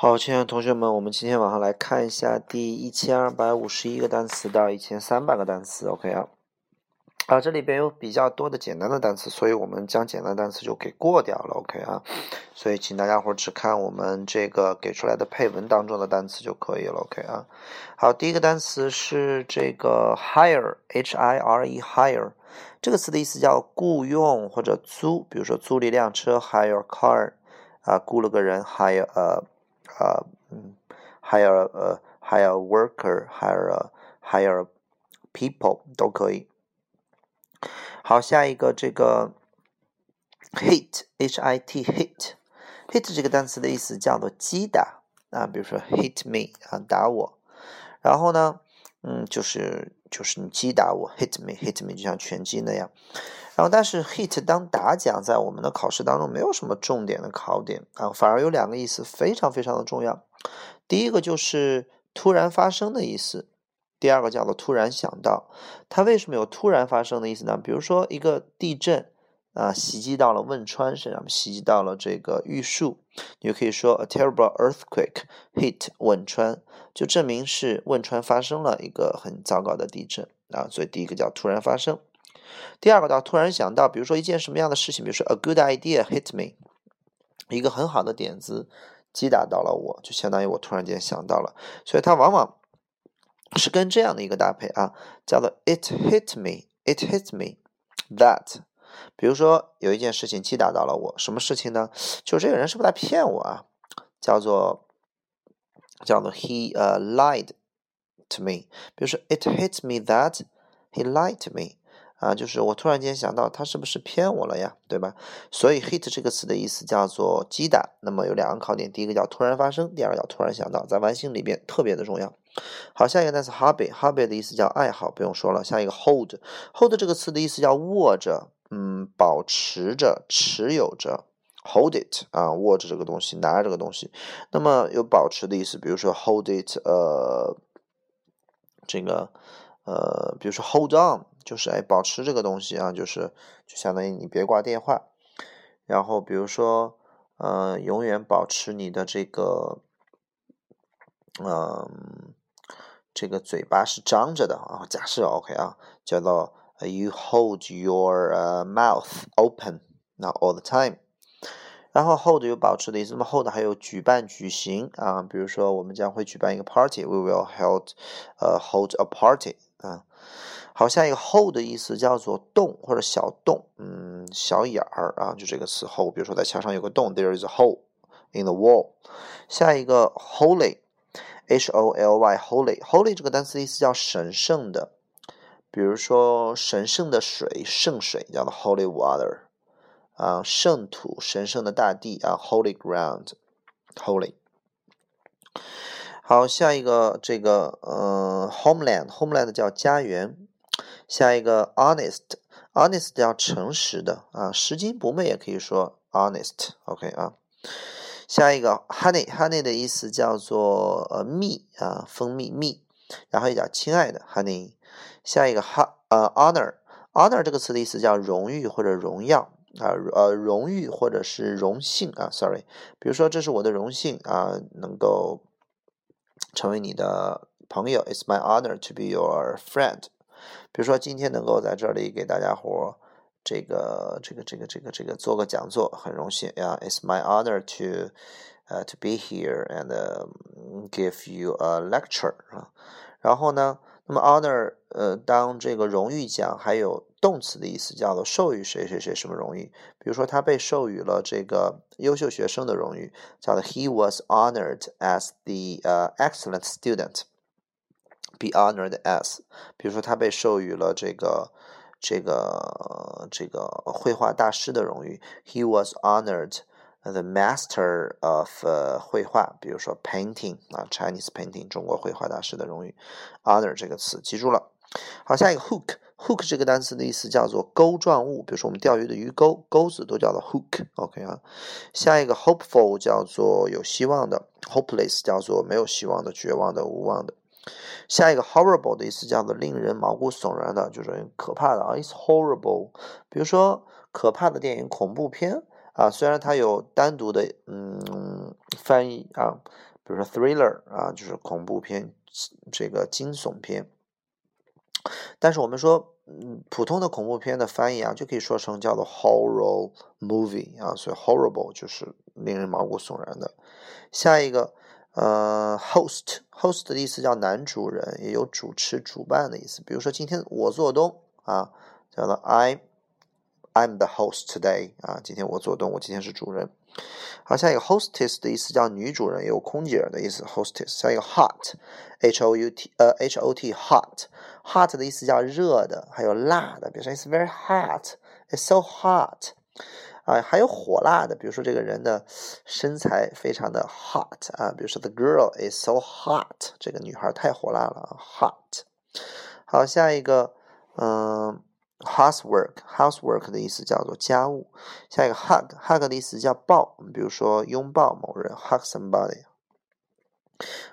好，亲爱的同学们，我们今天晚上来看一下第一千二百五十一个单词到一千三百个单词，OK 啊？啊，这里边有比较多的简单的单词，所以我们将简单单词就给过掉了，OK 啊？所以请大家伙只看我们这个给出来的配文当中的单词就可以了，OK 啊？好，第一个单词是这个 hire，H-I-R-E，hire 这个词的意思叫雇佣或者租，比如说租了一辆车，hire a car，啊，雇了个人，hire 呃。啊，嗯，hire 呃，hire worker，hire hire people 都可以。好，下一个这个 hit，h i t hit，hit 这个单词的意思叫做击打啊，比如说 hit me 啊，打我。然后呢，嗯，就是就是你击打我，hit me，hit me 就像拳击那样。然后，但是 hit 当打奖，在我们的考试当中没有什么重点的考点啊，反而有两个意思非常非常的重要。第一个就是突然发生的意思，第二个叫做突然想到。它为什么有突然发生的意思呢？比如说一个地震啊，袭击到了汶川身上，袭击到了这个玉树，你就可以说 a terrible earthquake hit 汶川，就证明是汶川发生了一个很糟糕的地震啊。所以第一个叫突然发生。第二个到突然想到，比如说一件什么样的事情，比如说 a good idea hit me，一个很好的点子击打到了我，就相当于我突然间想到了，所以它往往是跟这样的一个搭配啊，叫做 it hit me，it hit me that，比如说有一件事情击打到了我，什么事情呢？就这个人是不是在骗我啊？叫做叫做 he 呃 lied to me，比如说 it hit me that he lied to me。啊，就是我突然间想到，他是不是骗我了呀？对吧？所以 hit 这个词的意思叫做击打。那么有两个考点，第一个叫突然发生，第二个叫突然想到，在完形里边特别的重要。好，下一个单词 hobby，hobby 的意思叫爱好，不用说了。下一个 hold，hold 这个词的意思叫握着，嗯，保持着，持有着，hold it 啊，握着这个东西，拿着这个东西。那么有保持的意思，比如说 hold it，呃，这个。呃，比如说 hold on，就是哎，保持这个东西啊，就是就相当于你别挂电话。然后比如说，呃，永远保持你的这个，嗯，这个嘴巴是张着的啊。假设 OK 啊，叫做 you hold your mouth open now all the time。然后 hold 有保持的意思，那么 hold 还有举办、举行啊，比如说我们将会举办一个 party，we will hold，呃，hold a party。啊，好，下一个 hole 的意思叫做洞或者小洞，嗯，小眼儿啊，就这个词 hole。比如说在墙上有个洞，there is a hole in the wall。下一个 holy，h o l y，holy，holy 这个单词意思叫神圣的，比如说神圣的水，圣水叫做 holy water，啊，圣土，神圣的大地啊，holy ground，holy。好，下一个这个呃，homeland，homeland 叫家园。下一个 honest，honest 叫诚实的啊，拾金不昧也可以说 honest，OK 啊。下一个 honey，honey 的意思叫做呃蜜啊，蜂蜜蜜，然后也叫亲爱的 honey。下一个 h 呃 honor，honor 这个词的意思叫荣誉或者荣耀啊，呃荣誉或者是荣幸啊，sorry，比如说这是我的荣幸啊，能够。成为你的朋友，It's my honor to be your friend。比如说今天能够在这里给大家伙这个这个这个这个这个做个讲座，很荣幸呀。It's my honor to 呃 to be here and give you a lecture 啊。然后呢，那么 honor 呃当这个荣誉奖还有动词的意思叫做授予谁谁谁什么荣誉。比如说他被授予了这个优秀学生的荣誉，叫做 He was honored as the 呃 excellent student。Be honored as，比如说他被授予了这个这个这个绘画大师的荣誉，He was honored the master of 绘画，比如说 painting 啊 Chinese painting 中国绘画大师的荣誉，honor 这个词记住了。好，下一个 hook。hook 这个单词的意思叫做钩状物，比如说我们钓鱼的鱼钩，钩子都叫做 hook。OK 啊，下一个 hopeful 叫做有希望的，hopeless 叫做没有希望的、绝望的、无望的。下一个 horrible 的意思叫做令人毛骨悚然的，就是可怕的啊，it's horrible。比如说可怕的电影、恐怖片啊，虽然它有单独的嗯翻译啊，比如说 thriller 啊，就是恐怖片，这个惊悚片。但是我们说，嗯，普通的恐怖片的翻译啊，就可以说成叫做 horror movie 啊，所以 horrible 就是令人毛骨悚然的。下一个，呃，host，host 的意思叫男主人，也有主持、主办的意思。比如说今天我做东啊，叫做 I。I'm the host today 啊，今天我做东，我今天是主人。好，下一个 hostess 的意思叫女主人，也有空姐的意思。hostess，下一个 hot，h o u t，呃，h o t hot，hot 的意思叫热的，还有辣的，比如说 It's very hot，It's so hot，啊，还有火辣的，比如说这个人的身材非常的 hot 啊，比如说 The girl is so hot，这个女孩太火辣了，hot。好，下一个，嗯。housework，housework 的意思叫做家务。下一个 hug，hug 的意思叫抱，比如说拥抱某人，hug somebody，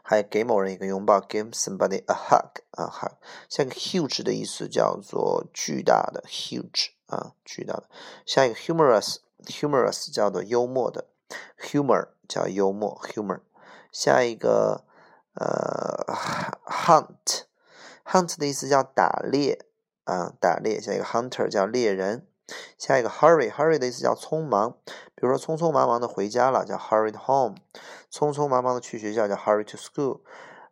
还给某人一个拥抱，give somebody a hug 啊 hug。下一个 huge 的意思叫做巨大的，huge 啊巨大的。下一个，humorous humorous 叫做幽默的，humor 叫幽默，humor。下一个呃 hunt，hunt 的意思叫打猎。啊，打猎，下一个 hunter 叫猎人，下一个 hurry，hurry 的意思叫匆忙，比如说匆匆忙忙的回家了，叫 hurried home，匆匆忙忙的去学校叫 hurry to school，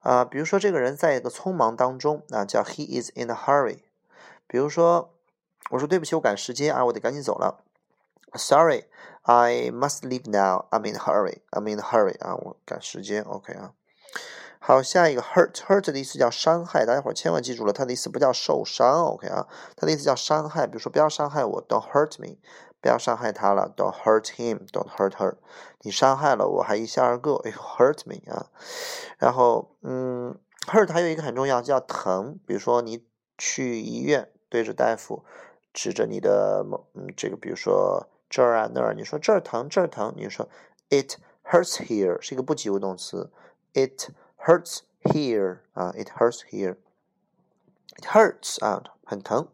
啊，比如说这个人在一个匆忙当中，那叫 he is in a hurry，比如说我说对不起，我赶时间啊，我得赶紧走了，sorry，I must leave now，I'm in hurry，I'm in hurry 啊，我赶时间，OK 啊。好，下一个 hurt，hurt 的意思叫伤害，大家伙儿千万记住了，它的意思不叫受伤，OK 啊，它的意思叫伤害。比如说，不要伤害我，Don't hurt me，不要伤害他了，Don't hurt him，Don't hurt her。你伤害了我，还一笑而过，You hurt me 啊。然后，嗯，hurt 还有一个很重要，叫疼。比如说，你去医院，对着大夫，指着你的某，嗯，这个，比如说这儿啊那儿，你说这儿疼这儿疼，你说 It hurts here 是一个不及物动词，It。hurts here 啊，it hurts here，it hurts 啊，很疼。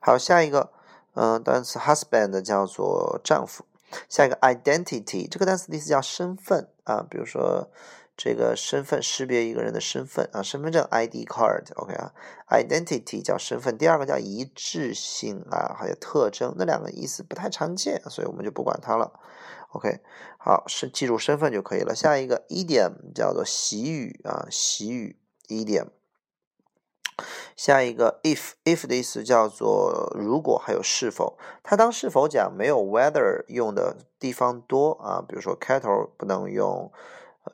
好，下一个，嗯，单词 husband 叫做丈夫。下一个 identity 这个单词的意思叫身份啊，比如说这个身份识别一个人的身份啊，身份证 ID card，OK 啊，identity 叫身份。第二个叫一致性啊，还有特征，那两个意思不太常见，所以我们就不管它了。OK，好，是记住身份就可以了。下一个 idiom 叫做习语啊，习语 idiom。下一个 if，if 的意思叫做如果还有是否，它当是否讲没有 whether 用的地方多啊，比如说开头不能用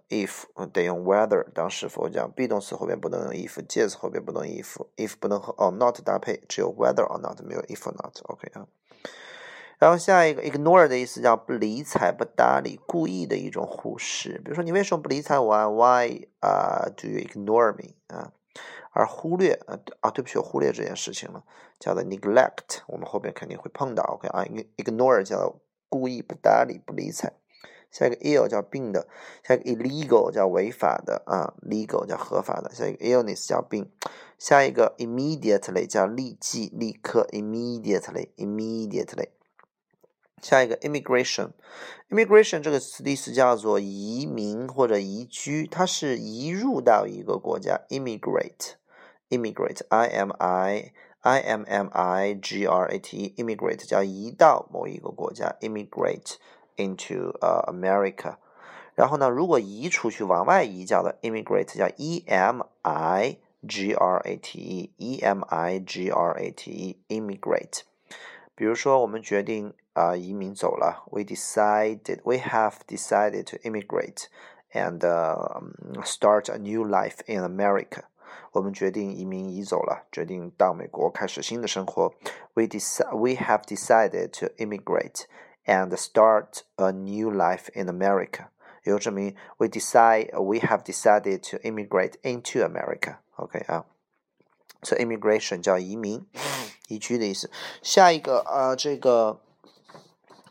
if，得用 whether 当是否讲，be 动词后边不能用 if，介词后边不能用 if，if 不能和 or not 搭配，只有 whether or not，没有 if or not，OK 啊。然后下一个 ignore 的意思叫不理睬、不搭理、故意的一种忽视。比如说，你为什么不理睬我啊？Why 啊？Do you ignore me 啊？而忽略啊啊，对不起，我忽略这件事情了，叫做 neglect。我们后边肯定会碰到，OK 啊？ignore 叫故意不搭理、不理睬。下一个 ill 叫病的，下一个 illegal 叫违法的啊，legal 叫合法的。下一个 illness 叫病。下一个 immediately 叫立即、立刻，immediately，immediately。下一个 immigration，immigration 这个词的意思叫做移民或者移居，它是移入到一个国家。immigrate，immigrate，i m i i m m i g r a t e，immigrate 叫移到某一个国家，immigrate into 呃 America。然后呢，如果移出去往外移，叫做 immigrate，叫 e m i g r a t e，e m i g r a t e，immigrate。比如说，我们决定啊移民走了。We decided, we have decided to immigrate and start a new life in America. 我们决定移民移走了，决定到美国开始新的生活。We decide, we have decided to immigrate and start a new life in America. 也就证明 we decide, we have decided to immigrate into America. OK 啊，所以 immigration 叫移民。移居的意思。下一个啊，这个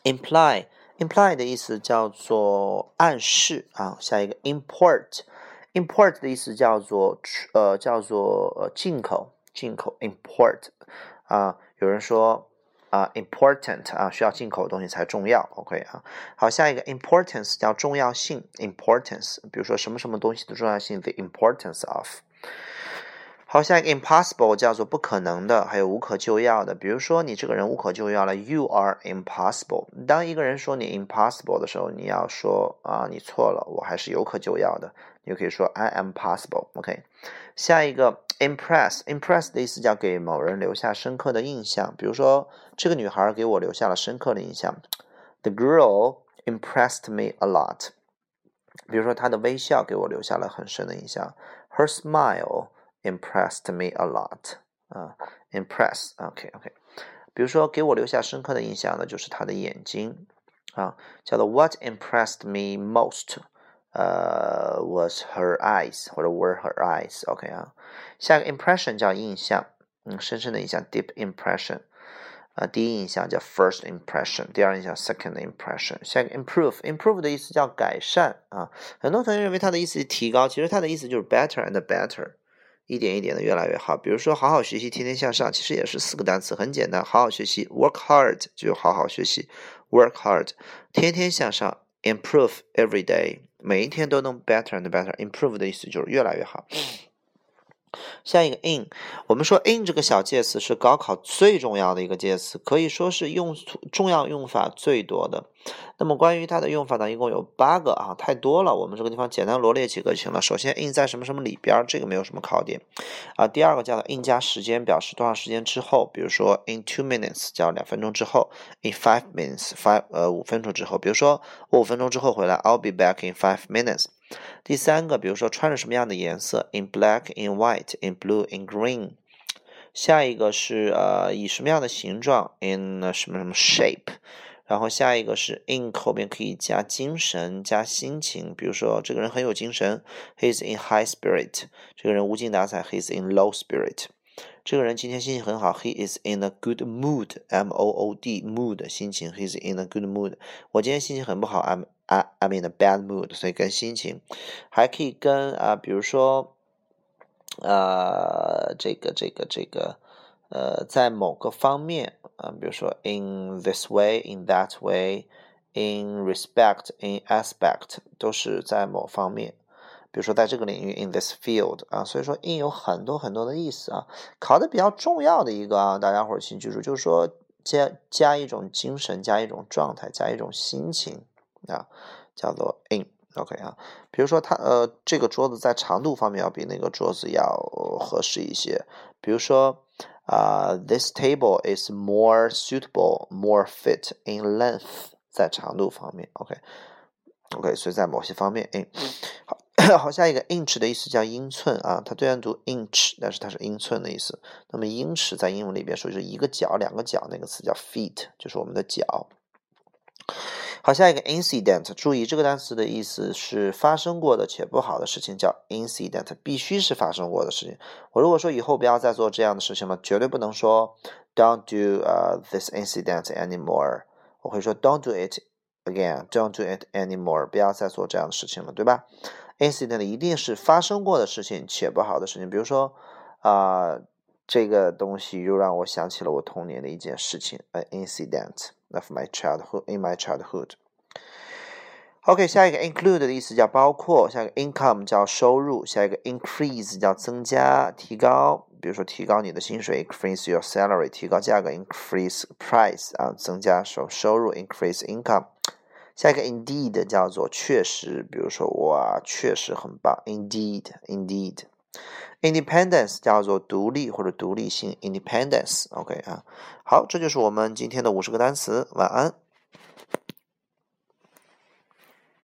imply，imply 的意思叫做暗示啊。下一个 import，import 的意思叫做呃叫做进口，进口 import 啊。有人说 啊，important 啊，需要进口的东西才重要。OK 啊，好，下一个 importance 叫重要性，importance，比如说什么什么东西的重要性，the importance of。好，下一个 impossible 叫做不可能的，还有无可救药的。比如说你这个人无可救药了，you are impossible。当一个人说你 impossible 的时候，你要说啊，你错了，我还是有可救药的。你就可以说 I am possible。OK，下一个 impress，impress 的意思叫给某人留下深刻的印象。比如说这个女孩给我留下了深刻的印象，The girl impressed me a lot。比如说她的微笑给我留下了很深的印象，Her smile。impressed me a lot 啊，impress，OK，OK，比如说给我留下深刻的印象的就是他的眼睛啊，叫做 What impressed me most，呃，was her eyes 或者 were her eyes，OK 啊，下一个 impression 叫印象，嗯，深深的印象，deep impression，啊，第一印象叫 first impression，第二印象 second impression，下一个 improve，improve 的意思叫改善啊，很多同学认为它的意思是提高，其实它的意思就是 better and better。 一点一点的越来越好。比如说，好好学习，天天向上，其实也是四个单词，很简单。好好学习，work hard 就好好学习，work hard，天天向上，improve every day，每一天都能 better and better。improve 的意思就是越来越好。下一个 in，我们说 in 这个小介词是高考最重要的一个介词，可以说是用重要用法最多的。那么关于它的用法呢，一共有八个啊，太多了。我们这个地方简单罗列几个就行了。首先 in 在什么什么里边，这个没有什么考点啊。第二个叫做 in 加时间，表示多长时间之后，比如说 in two minutes 叫两分钟之后，in five minutes five 呃五分钟之后，比如说我五分钟之后回来，I'll be back in five minutes。第三个，比如说穿着什么样的颜色，in black, in white, in blue, in green。下一个是呃以什么样的形状，in 什么什么 shape。然后下一个是 in 后边可以加精神加心情，比如说这个人很有精神，he's in high spirit。这个人无精打采，he's in low spirit。这个人今天心情很好，he is in a good mood，m o o d mood 心情，he's in a good mood。我今天心情很不好，I'm I I'm in a bad mood，所以跟心情，还可以跟啊，比如说，呃，这个这个这个，呃，在某个方面啊，比如说 in this way，in that way，in respect，in aspect，都是在某方面。比如说在这个领域，in this field 啊，所以说 in 有很多很多的意思啊。考的比较重要的一个啊，大家伙儿请记住，就是说加加一种精神，加一种状态，加一种心情啊，叫做 in，OK 啊。比如说它呃，这个桌子在长度方面要比那个桌子要合适一些。比如说啊，this table is more suitable, more fit in length，在长度方面，OK，OK，所以在某些方面，in 好。好，下一个 inch 的意思叫英寸啊，它虽然读 inch，但是它是英寸的意思。那么英尺在英文里边说是一个脚、两个脚，那个词叫 feet，就是我们的脚。好，下一个 incident，注意这个单词的意思是发生过的且不好的事情，叫 incident，必须是发生过的事情。我如果说以后不要再做这样的事情了，绝对不能说 don't do 呃 this incident anymore，我会说 don't do it again，don't do it anymore，不要再做这样的事情了，对吧？incident 一定是发生过的事情且不好的事情，比如说啊，这个东西又让我想起了我童年的一件事情，an incident of my childhood in my childhood。OK，下一个 include 的意思叫包括，下一个 income 叫收入，下一个 increase 叫增加、提高，比如说提高你的薪水，increase your salary，提高价格，increase price 啊，增加收收入，increase income。下一个 indeed 叫做确实，比如说哇，确实很棒，indeed，indeed。Independence 叫做独立或者独立性，independence。OK 啊，好，这就是我们今天的五十个单词，晚安。